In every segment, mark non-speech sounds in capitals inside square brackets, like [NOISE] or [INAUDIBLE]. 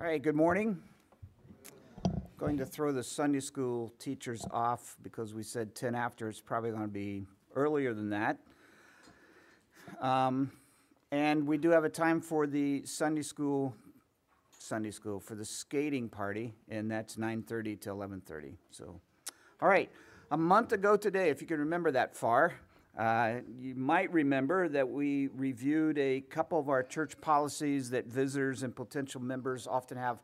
All right, good morning. Going to throw the Sunday school teachers off because we said 10 after. It's probably going to be earlier than that. Um, and we do have a time for the Sunday school, Sunday school for the skating party, and that's 9:30 to 11:30. So, all right, a month ago today, if you can remember that far, uh, you might remember that we reviewed a couple of our church policies that visitors and potential members often have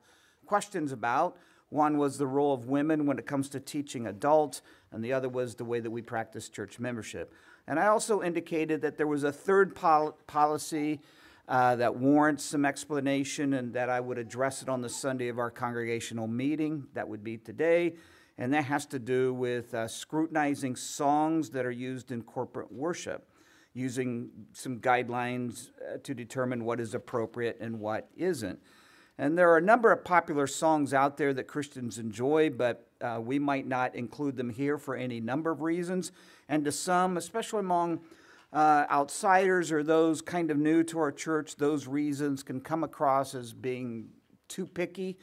questions about. One was the role of women when it comes to teaching adults, and the other was the way that we practice church membership. And I also indicated that there was a third pol- policy uh, that warrants some explanation and that I would address it on the Sunday of our congregational meeting. That would be today and that has to do with uh, scrutinizing songs that are used in corporate worship, using some guidelines uh, to determine what is appropriate and what isn't. And there are a number of popular songs out there that Christians enjoy, but uh, we might not include them here for any number of reasons. And to some, especially among uh, outsiders or those kind of new to our church, those reasons can come across as being too picky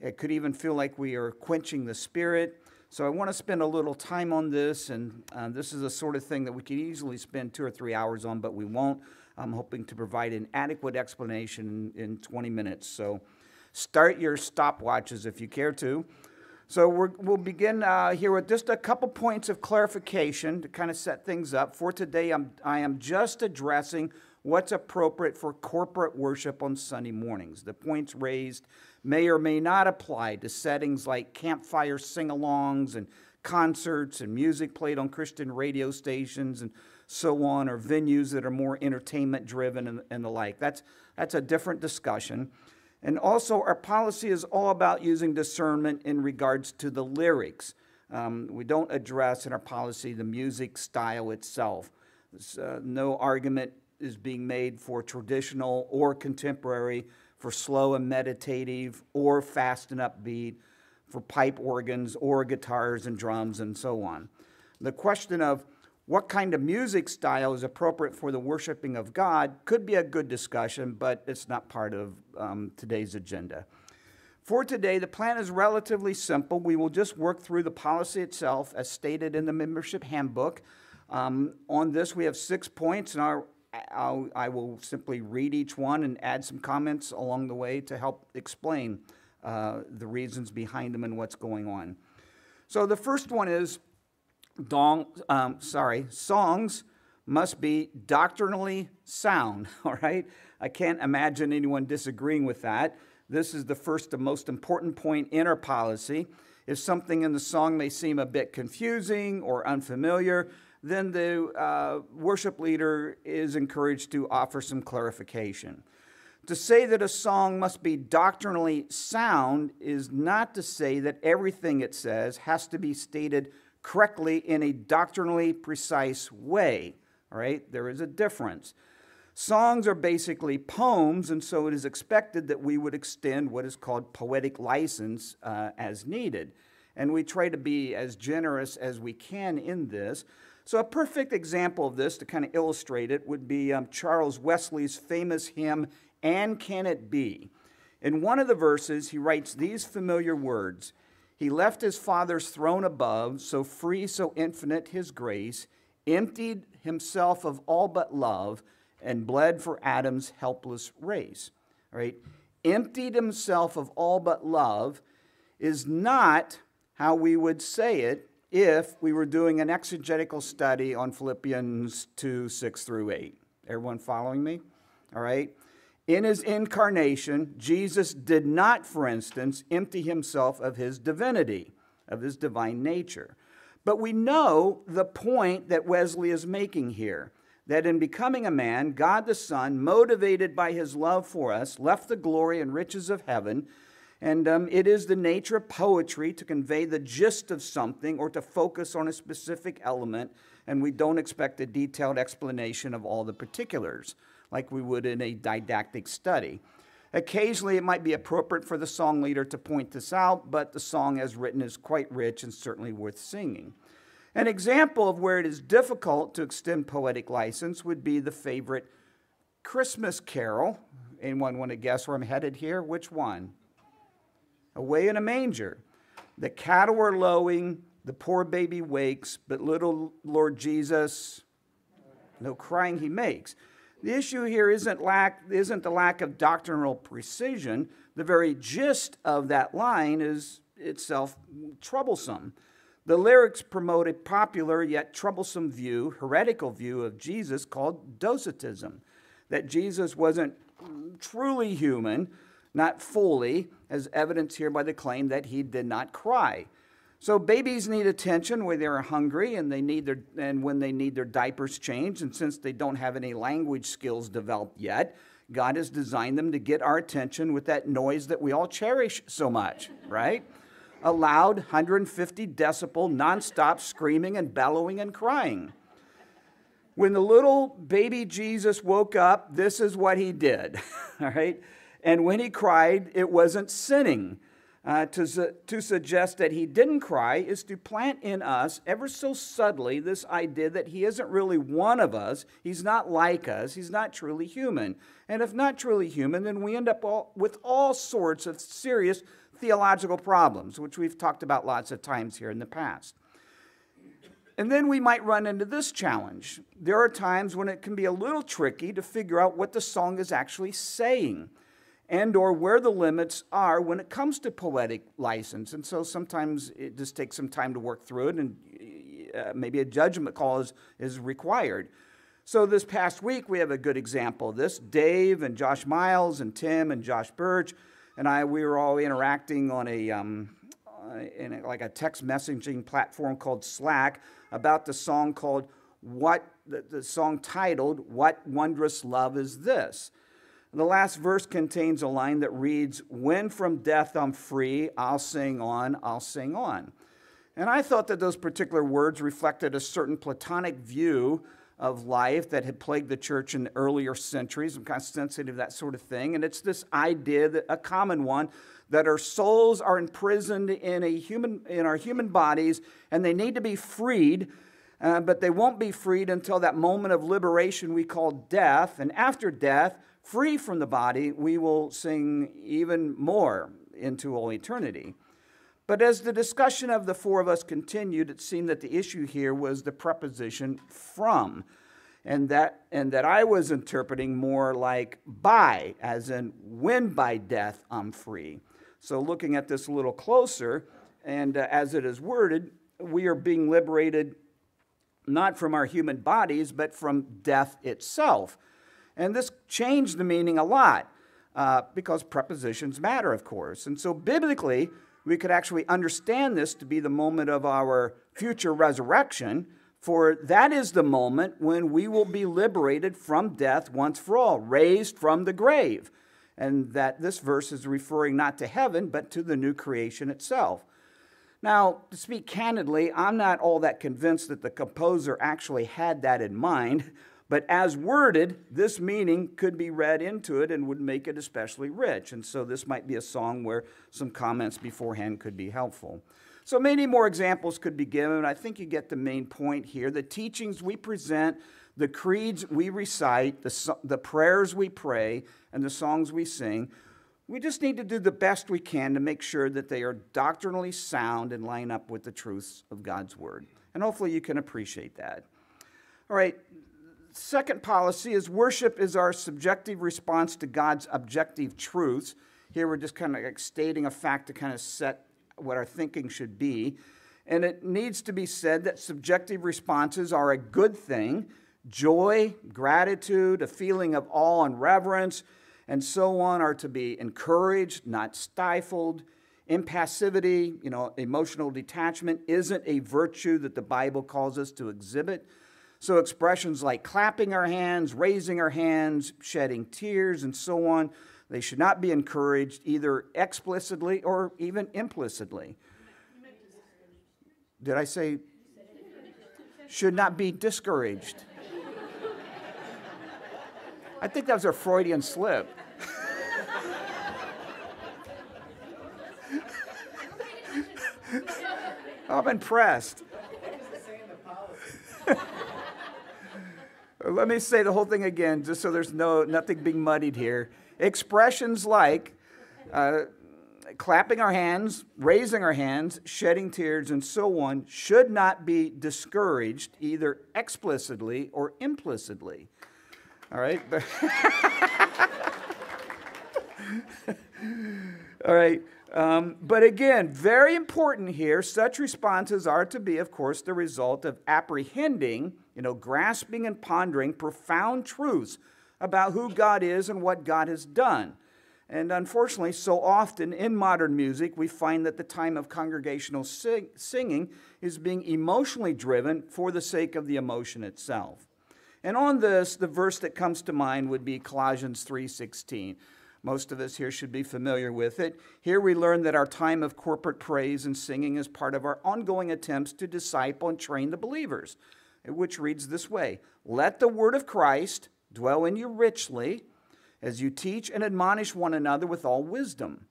it could even feel like we are quenching the spirit. So I want to spend a little time on this, and uh, this is the sort of thing that we could easily spend two or three hours on, but we won't. I'm hoping to provide an adequate explanation in, in 20 minutes. So start your stopwatches if you care to. So we will begin uh, here with just a couple points of clarification to kind of set things up. For today, I'm, I am just addressing what's appropriate for corporate worship on Sunday mornings. The points raised may or may not apply to settings like campfire sing alongs and concerts and music played on Christian radio stations and so on, or venues that are more entertainment driven and, and the like. That's, that's a different discussion. And also, our policy is all about using discernment in regards to the lyrics. Um, we don't address in our policy the music style itself. Uh, no argument is being made for traditional or contemporary, for slow and meditative, or fast and upbeat, for pipe organs or guitars and drums and so on. The question of what kind of music style is appropriate for the worshiping of God could be a good discussion, but it's not part of um, today's agenda. For today, the plan is relatively simple. We will just work through the policy itself as stated in the membership handbook. Um, on this, we have six points, and our I'll, I will simply read each one and add some comments along the way to help explain uh, the reasons behind them and what's going on. So the first one is, dong, um, sorry, songs must be doctrinally sound. [LAUGHS] All right, I can't imagine anyone disagreeing with that. This is the first and most important point in our policy. If something in the song may seem a bit confusing or unfamiliar, then the uh, worship leader is encouraged to offer some clarification. To say that a song must be doctrinally sound is not to say that everything it says has to be stated correctly in a doctrinally precise way. All right, there is a difference. Songs are basically poems, and so it is expected that we would extend what is called poetic license uh, as needed. And we try to be as generous as we can in this. So, a perfect example of this to kind of illustrate it would be um, Charles Wesley's famous hymn, And Can It Be? In one of the verses, he writes these familiar words He left his Father's throne above, so free, so infinite his grace, emptied himself of all but love, and bled for Adam's helpless race. Right? Emptied himself of all but love is not how we would say it if we were doing an exegetical study on Philippians 2 6 through 8. Everyone following me? All right. In his incarnation, Jesus did not, for instance, empty himself of his divinity, of his divine nature. But we know the point that Wesley is making here that in becoming a man, God the Son, motivated by his love for us, left the glory and riches of heaven and um, it is the nature of poetry to convey the gist of something or to focus on a specific element, and we don't expect a detailed explanation of all the particulars like we would in a didactic study. Occasionally, it might be appropriate for the song leader to point this out, but the song as written is quite rich and certainly worth singing. An example of where it is difficult to extend poetic license would be the favorite Christmas carol. Anyone want to guess where I'm headed here? Which one? Away in a manger. The cattle are lowing, the poor baby wakes, but little Lord Jesus, no crying he makes. The issue here isn't, lack, isn't the lack of doctrinal precision. The very gist of that line is itself troublesome. The lyrics promote a popular yet troublesome view, heretical view of Jesus called docetism, that Jesus wasn't truly human, not fully, as evidenced here by the claim that he did not cry. So babies need attention when they're hungry and they need their and when they need their diapers changed and since they don't have any language skills developed yet, God has designed them to get our attention with that noise that we all cherish so much, right? A loud 150 decibel nonstop screaming and bellowing and crying. When the little baby Jesus woke up, this is what he did, [LAUGHS] all right? And when he cried, it wasn't sinning. Uh, to, su- to suggest that he didn't cry is to plant in us, ever so subtly, this idea that he isn't really one of us. He's not like us. He's not truly human. And if not truly human, then we end up all, with all sorts of serious theological problems, which we've talked about lots of times here in the past. And then we might run into this challenge. There are times when it can be a little tricky to figure out what the song is actually saying and or where the limits are when it comes to poetic license. And so sometimes it just takes some time to work through it and uh, maybe a judgment call is, is required. So this past week we have a good example of this. Dave and Josh Miles and Tim and Josh Birch and I, we were all interacting on a, um, uh, in a, like a text messaging platform called Slack about the song called What, the, the song titled, What Wondrous Love Is This? The last verse contains a line that reads, When from death I'm free, I'll sing on, I'll sing on. And I thought that those particular words reflected a certain Platonic view of life that had plagued the church in the earlier centuries. I'm kind of sensitive to that sort of thing. And it's this idea, that, a common one, that our souls are imprisoned in, a human, in our human bodies and they need to be freed. Uh, but they won't be freed until that moment of liberation we call death. And after death, free from the body, we will sing even more into all eternity. But as the discussion of the four of us continued, it seemed that the issue here was the preposition from. And that, and that I was interpreting more like by, as in when by death I'm free. So, looking at this a little closer, and uh, as it is worded, we are being liberated not from our human bodies, but from death itself. And this changed the meaning a lot uh, because prepositions matter, of course. And so, biblically, we could actually understand this to be the moment of our future resurrection, for that is the moment when we will be liberated from death once for all, raised from the grave. And that this verse is referring not to heaven, but to the new creation itself. Now, to speak candidly, I'm not all that convinced that the composer actually had that in mind. But as worded, this meaning could be read into it and would make it especially rich. And so this might be a song where some comments beforehand could be helpful. So many more examples could be given. I think you get the main point here. The teachings we present, the creeds we recite, the, the prayers we pray, and the songs we sing, we just need to do the best we can to make sure that they are doctrinally sound and line up with the truths of God's Word. And hopefully you can appreciate that. All right, second policy is worship is our subjective response to God's objective truths. Here we're just kind of like stating a fact to kind of set what our thinking should be. And it needs to be said that subjective responses are a good thing. Joy, gratitude, a feeling of awe and reverence, and so on are to be encouraged, not stifled. Impassivity, you know, emotional detachment isn't a virtue that the Bible calls us to exhibit. So, expressions like clapping our hands, raising our hands, shedding tears, and so on, they should not be encouraged either explicitly or even implicitly. Did I say should not be discouraged? I think that was a Freudian slip. [LAUGHS] I'm impressed. Let me say the whole thing again, just so there's no nothing being muddied here. Expressions like, uh, clapping our hands, raising our hands, shedding tears, and so on should not be discouraged either explicitly or implicitly. All right? [LAUGHS] All right. Um, but again, very important here, such responses are to be, of course, the result of apprehending, you know, grasping and pondering profound truths about who God is and what God has done. And unfortunately, so often in modern music, we find that the time of congregational sing- singing is being emotionally driven for the sake of the emotion itself. And on this, the verse that comes to mind would be Colossians 3:16. Most of us here should be familiar with it. Here we learn that our time of corporate praise and singing is part of our ongoing attempts to disciple and train the believers, which reads this way Let the word of Christ dwell in you richly as you teach and admonish one another with all wisdom,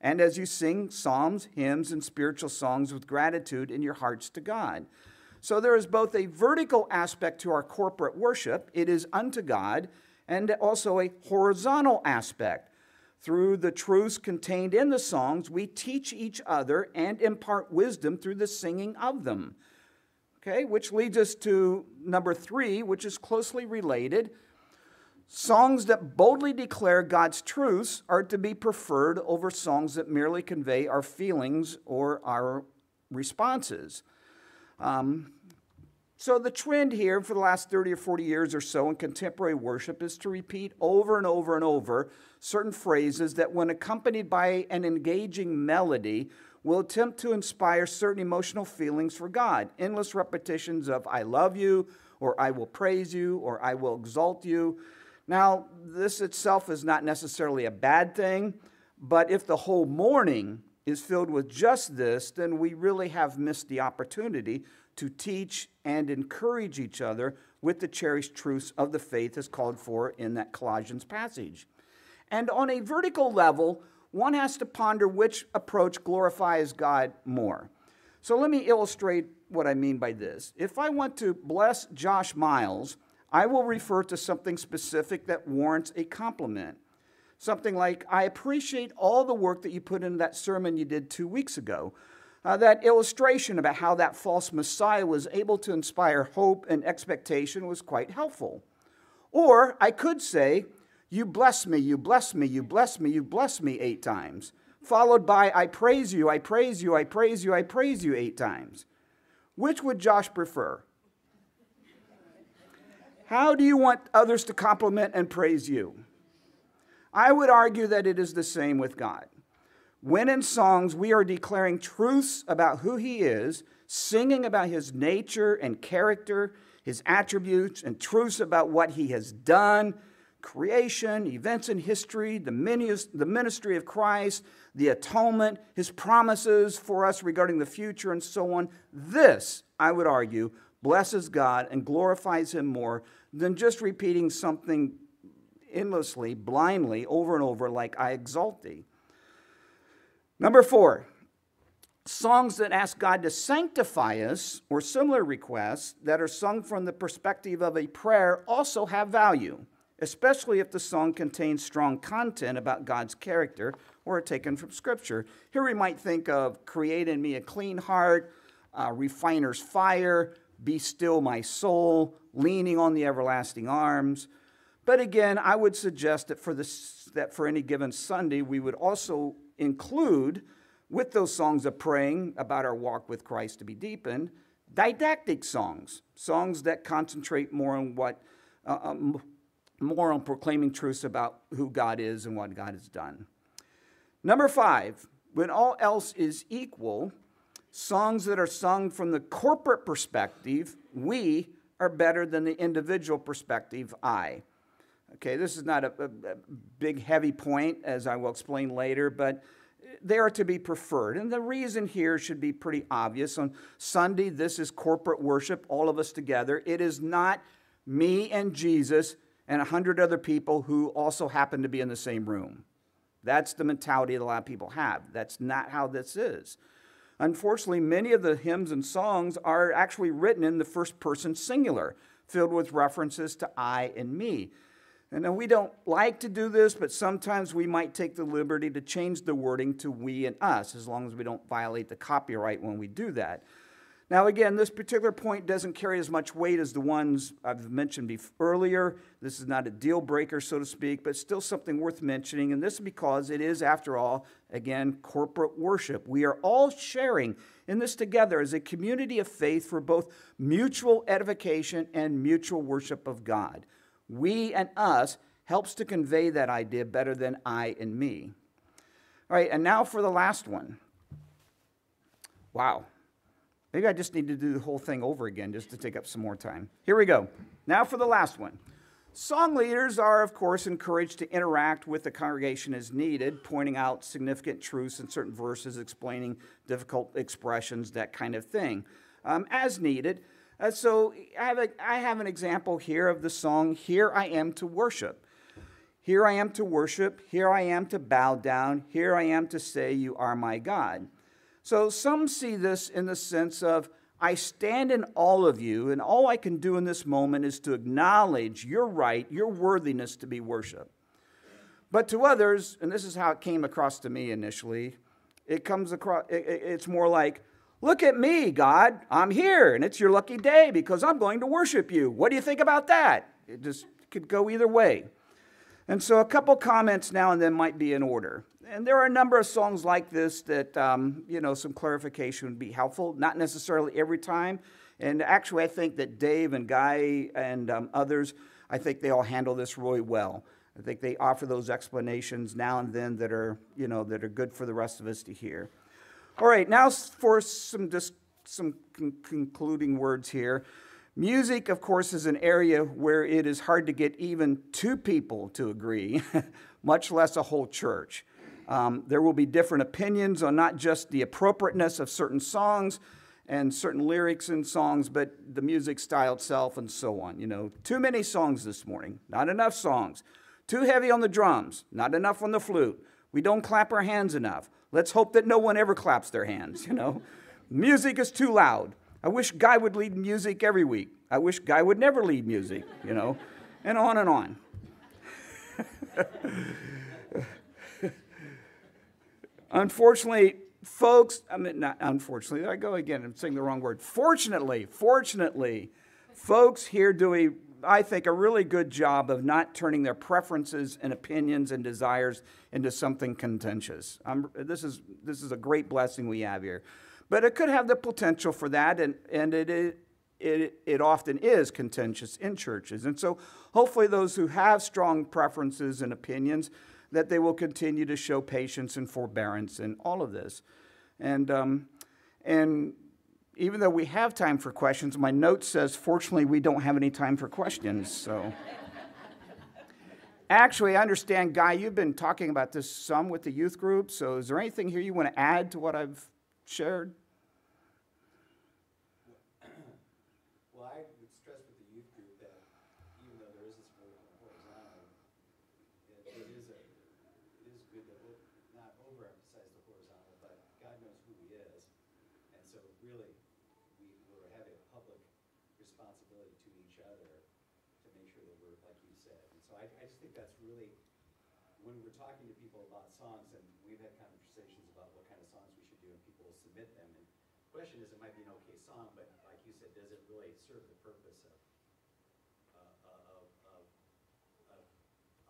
and as you sing psalms, hymns, and spiritual songs with gratitude in your hearts to God. So there is both a vertical aspect to our corporate worship, it is unto God, and also a horizontal aspect. Through the truths contained in the songs, we teach each other and impart wisdom through the singing of them. Okay, which leads us to number three, which is closely related Songs that boldly declare God's truths are to be preferred over songs that merely convey our feelings or our responses. Um, so, the trend here for the last 30 or 40 years or so in contemporary worship is to repeat over and over and over certain phrases that, when accompanied by an engaging melody, will attempt to inspire certain emotional feelings for God. Endless repetitions of, I love you, or I will praise you, or I will exalt you. Now, this itself is not necessarily a bad thing, but if the whole morning is filled with just this, then we really have missed the opportunity to teach and encourage each other with the cherished truths of the faith as called for in that Colossians passage. And on a vertical level, one has to ponder which approach glorifies God more. So let me illustrate what I mean by this. If I want to bless Josh Miles, I will refer to something specific that warrants a compliment. Something like, I appreciate all the work that you put into that sermon you did two weeks ago. Uh, that illustration about how that false Messiah was able to inspire hope and expectation was quite helpful. Or I could say, You bless me, you bless me, you bless me, you bless me eight times, followed by, I praise you, I praise you, I praise you, I praise you eight times. Which would Josh prefer? How do you want others to compliment and praise you? I would argue that it is the same with God. When in songs we are declaring truths about who He is, singing about His nature and character, His attributes, and truths about what He has done, creation, events in history, the ministry of Christ, the atonement, His promises for us regarding the future, and so on. This, I would argue, blesses God and glorifies Him more than just repeating something endlessly, blindly, over and over, like I exalt thee. Number four, songs that ask God to sanctify us, or similar requests that are sung from the perspective of a prayer, also have value, especially if the song contains strong content about God's character or are taken from Scripture. Here we might think of Create in Me a Clean Heart, uh, Refiner's Fire, Be Still My Soul, leaning on the everlasting arms. But again, I would suggest that for, this, that for any given Sunday, we would also include, with those songs of praying about our walk with Christ to be deepened, didactic songs, songs that concentrate more on what, uh, um, more on proclaiming truths about who God is and what God has done. Number five, when all else is equal, songs that are sung from the corporate perspective, we are better than the individual perspective, I. Okay, this is not a, a, a, big, heavy point, as I will explain later, but they are to be preferred. And the reason here should be pretty obvious. On Sunday, this is corporate worship, all of us together. It is not me and Jesus and a hundred other people who also happen to be in the same room. That's the mentality that a lot of people have. That's not how this is. Unfortunately, many of the hymns and songs are actually written in the first person singular, filled with references to I and me. And we don't like to do this, but sometimes we might take the liberty to change the wording to we and us, as long as we don't violate the copyright when we do that. Now, again, this particular point doesn't carry as much weight as the ones I've mentioned bef- earlier. This is not a deal breaker, so to speak, but still something worth mentioning. And this is because it is, after all, again, corporate worship. We are all sharing in this together as a community of faith for both mutual edification and mutual worship of God. We and us helps to convey that idea better than I and me. All right, and now for the last one. Wow. Maybe I just need to do the whole thing over again just to take up some more time. Here we go. Now for the last one. Song leaders are, of course, encouraged to interact with the congregation as needed, pointing out significant truths in certain verses, explaining difficult expressions, that kind of thing, um, as needed. Uh, so I have, a, I have an example here of the song, Here I Am to Worship. Here I am to worship, here I am to bow down, here I am to say, You are my God. So some see this in the sense of, I stand in all of you, and all I can do in this moment is to acknowledge your right, your worthiness to be worshiped. But to others, and this is how it came across to me initially, it comes across, it's more like, Look at me, God, I'm here, and it's your lucky day because I'm going to worship you. What do you think about that? It just could go either way. And so a couple comments now and then might be in order and there are a number of songs like this that, um, you know, some clarification would be helpful. Not necessarily every time. And actually, I think that Dave and Guy and um, others, I think they all handle this really well. I think they offer those explanations now and then that are, you know, that are good for the rest of us to hear. All right, now for some just some con- concluding words here. Music, of course, is an area where it is hard to get even two people to agree, [LAUGHS] much less a whole church. Um, there will be different opinions on not just the appropriateness of certain songs and certain lyrics in songs, but the music style itself and so on. You know, too many songs this morning, not enough songs. Too heavy on the drums, not enough on the flute. We don't clap our hands enough. Let's hope that no one ever claps their hands, [LAUGHS] you know. music is too loud. I wish Guy would lead music every week. I wish Guy would never lead music, you know, and on and on. [LAUGHS] Unfortunately, folks, I mean, not unfortunately, I go again, I'm saying the wrong word. Fortunately, fortunately, folks here do a, I think, a really good job of not turning their preferences and opinions and desires into something contentious. I'm, this, is, this is a great blessing we have here. But it could have the potential for that, and, and it, it, it, often is contentious in churches. And so hopefully, those who have strong preferences and opinions that they will continue to show patience and forbearance in all of this. And, um, and even though we have time for questions, my note says, fortunately, we don't have any time for questions. So, [LAUGHS] actually, I understand, Guy, you've been talking about this some with the youth group. So, is there anything here you want to add to what I've shared? Question is, it might be an okay song, but like you said, does it really serve the purpose of, uh, of, of, of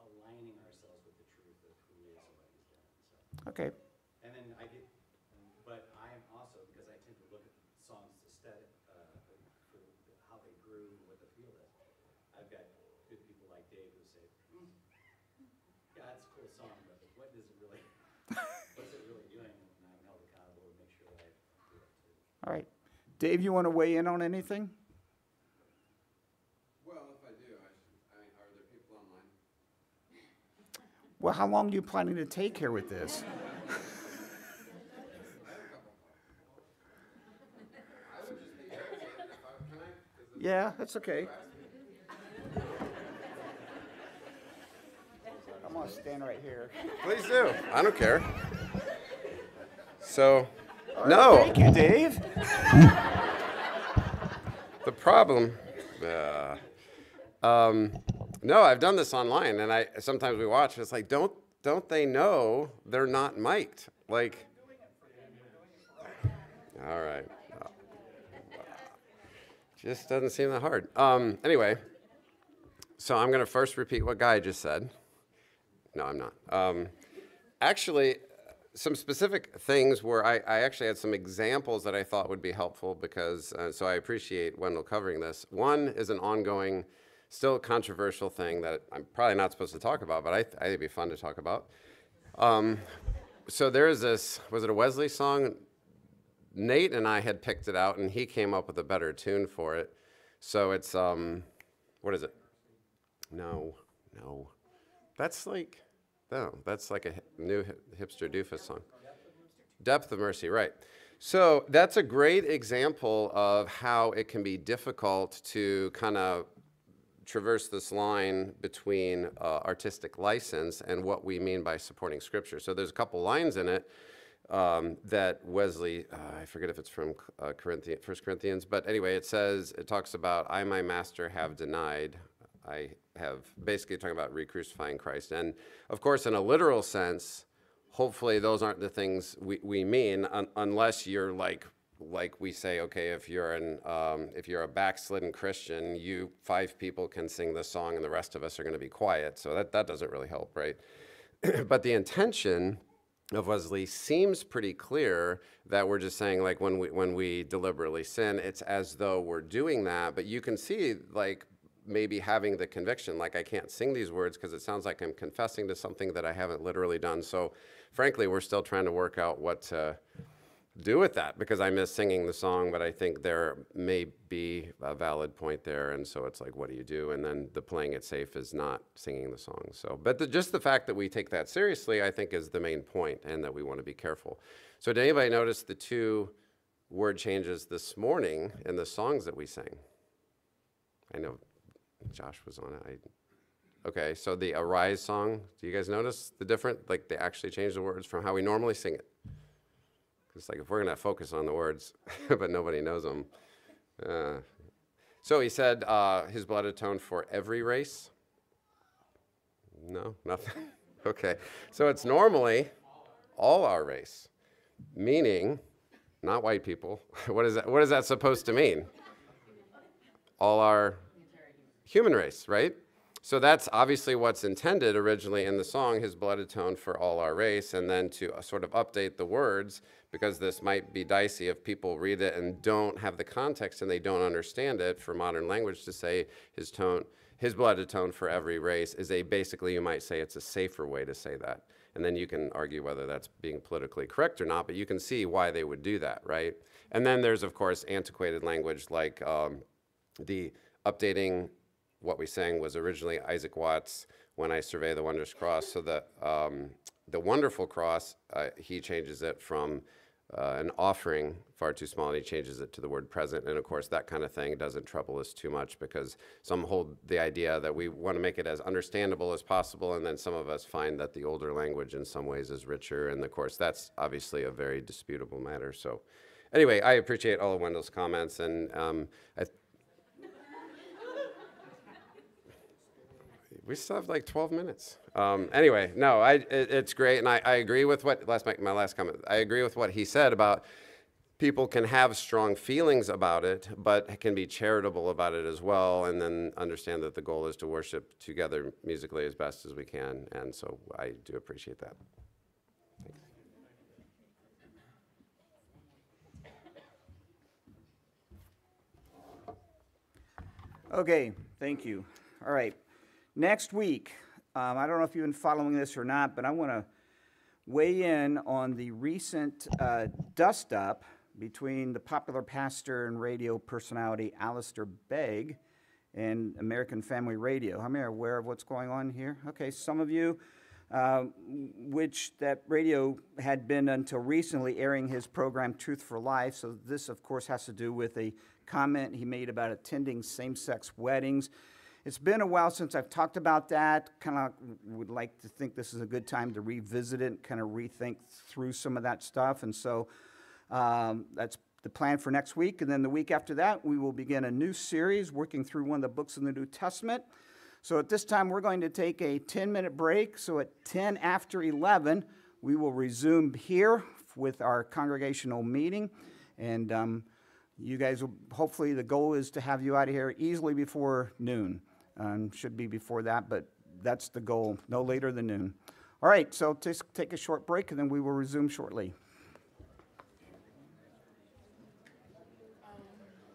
aligning ourselves with the truth of who is and what he's done, so. Okay. And then I get, but I am also, because I tend to look at songs aesthetic, uh, for how they grew and what the feel is. I've got good people like Dave who say, hmm, yeah, it's a cool song, but what does it really, [LAUGHS] what's it really doing? And I'm held accountable to make sure that I do that too. All right. Dave, you want to weigh in on anything? Well, if I do, I should, I, are there people online? Well, how long are you planning to take here with this? [LAUGHS] I would just be, if I, can I? is this- Yeah, that's okay. I'm to stand right here. Please do. I don't care. So, no. Thank you, Dave. [LAUGHS] The problem, uh, um, No, I've done this online, and I sometimes we watch. It's like, don't don't they know they're not mic'd? Like, all right, just doesn't seem that hard. Um, anyway, so I'm gonna first repeat what Guy just said. No, I'm not. Um, actually, some specific things where I, I actually had some examples that I thought would be helpful because, uh, so I appreciate Wendell covering this. One is an ongoing, still controversial thing that I'm probably not supposed to talk about, but I, th- I think it'd be fun to talk about. Um, so there is this, was it a Wesley song? Nate and I had picked it out, and he came up with a better tune for it. So it's, um, what is it? No, no. That's like, no, that's like a new hipster doofus song. Depth of Mercy, right. So that's a great example of how it can be difficult to kind of traverse this line between uh, artistic license and what we mean by supporting scripture. So there's a couple lines in it um, that Wesley, uh, I forget if it's from uh, Corinthian, 1 Corinthians, but anyway, it says, it talks about, I, my master, have denied. I have basically talking about re-crucifying Christ. And of course, in a literal sense, hopefully those aren't the things we, we mean un- unless you're like like we say okay if you're an um, if you're a backslidden christian you five people can sing this song and the rest of us are going to be quiet so that, that doesn't really help right [CLEARS THROAT] but the intention of Wesley seems pretty clear that we're just saying like when we when we deliberately sin, it's as though we're doing that. But you can see like maybe having the conviction like I can't sing these words because it sounds like I'm confessing to something that I haven't literally done. So frankly, we're still trying to work out what to do with that because I miss singing the song, but I think there may be a valid point there. And so it's like, what do you do? And then the playing it safe is not singing the song. So, but the, just the fact that we take that seriously, I think, is the main point and that we want to be careful. So, did anybody notice the two word changes this morning in the songs that we sang? I know Josh was on it. I, okay, so the Arise song, do you guys notice the different? Like they actually changed the words from how we normally sing it. It's like if we're going to focus on the words, [LAUGHS] but nobody knows them. Uh, so he said uh, his blood atoned for every race. No, nothing. [LAUGHS] okay. So it's normally all our race, meaning not white people. [LAUGHS] what, is that, what is that supposed to mean? All our human race, right? So that's obviously what's intended originally in the song, His Blood Atoned for All Our Race, and then to uh, sort of update the words, because this might be dicey if people read it and don't have the context and they don't understand it for modern language to say His, tone, his Blood Atoned for Every Race is a basically, you might say it's a safer way to say that. And then you can argue whether that's being politically correct or not, but you can see why they would do that, right? And then there's, of course, antiquated language like um, the updating what we sang was originally Isaac Watts, When I Survey the Wondrous Cross. So the, um, the Wonderful Cross, uh, he changes it from uh, an offering, far too small, and he changes it to the word present. And of course, that kind of thing doesn't trouble us too much because some hold the idea that we want to make it as understandable as possible, and then some of us find that the older language in some ways is richer. And of course, that's obviously a very disputable matter. So, anyway, I appreciate all of Wendell's comments, and um, I, we still have like 12 minutes. Um, anyway, no, I, it, it's great, and I, I agree with what last my, my last comment. I agree with what he said about people can have strong feelings about it, but can be charitable about it as well, and then understand that the goal is to worship together musically as best as we can. And so I do appreciate that. Okay, thank you. All right. Next week, um, I don't know if you've been following this or not, but I want to weigh in on the recent uh, dust up between the popular pastor and radio personality Alistair Begg and American Family Radio. How many are aware of what's going on here? Okay, some of you, uh, which that radio had been until recently airing his program Truth for Life. So, this, of course, has to do with a comment he made about attending same sex weddings. It's been a while since I've talked about that. Kind of would like to think this is a good time to revisit it, and kind of rethink through some of that stuff. And so um, that's the plan for next week. And then the week after that, we will begin a new series working through one of the books in the New Testament. So at this time, we're going to take a 10-minute break. So at 10 after 11, we will resume here with our congregational meeting. And um, you guys will, hopefully, the goal is to have you out of here easily before noon. Should be before that, but that's the goal, no later than noon. All right, so just take a short break, and then we will resume shortly.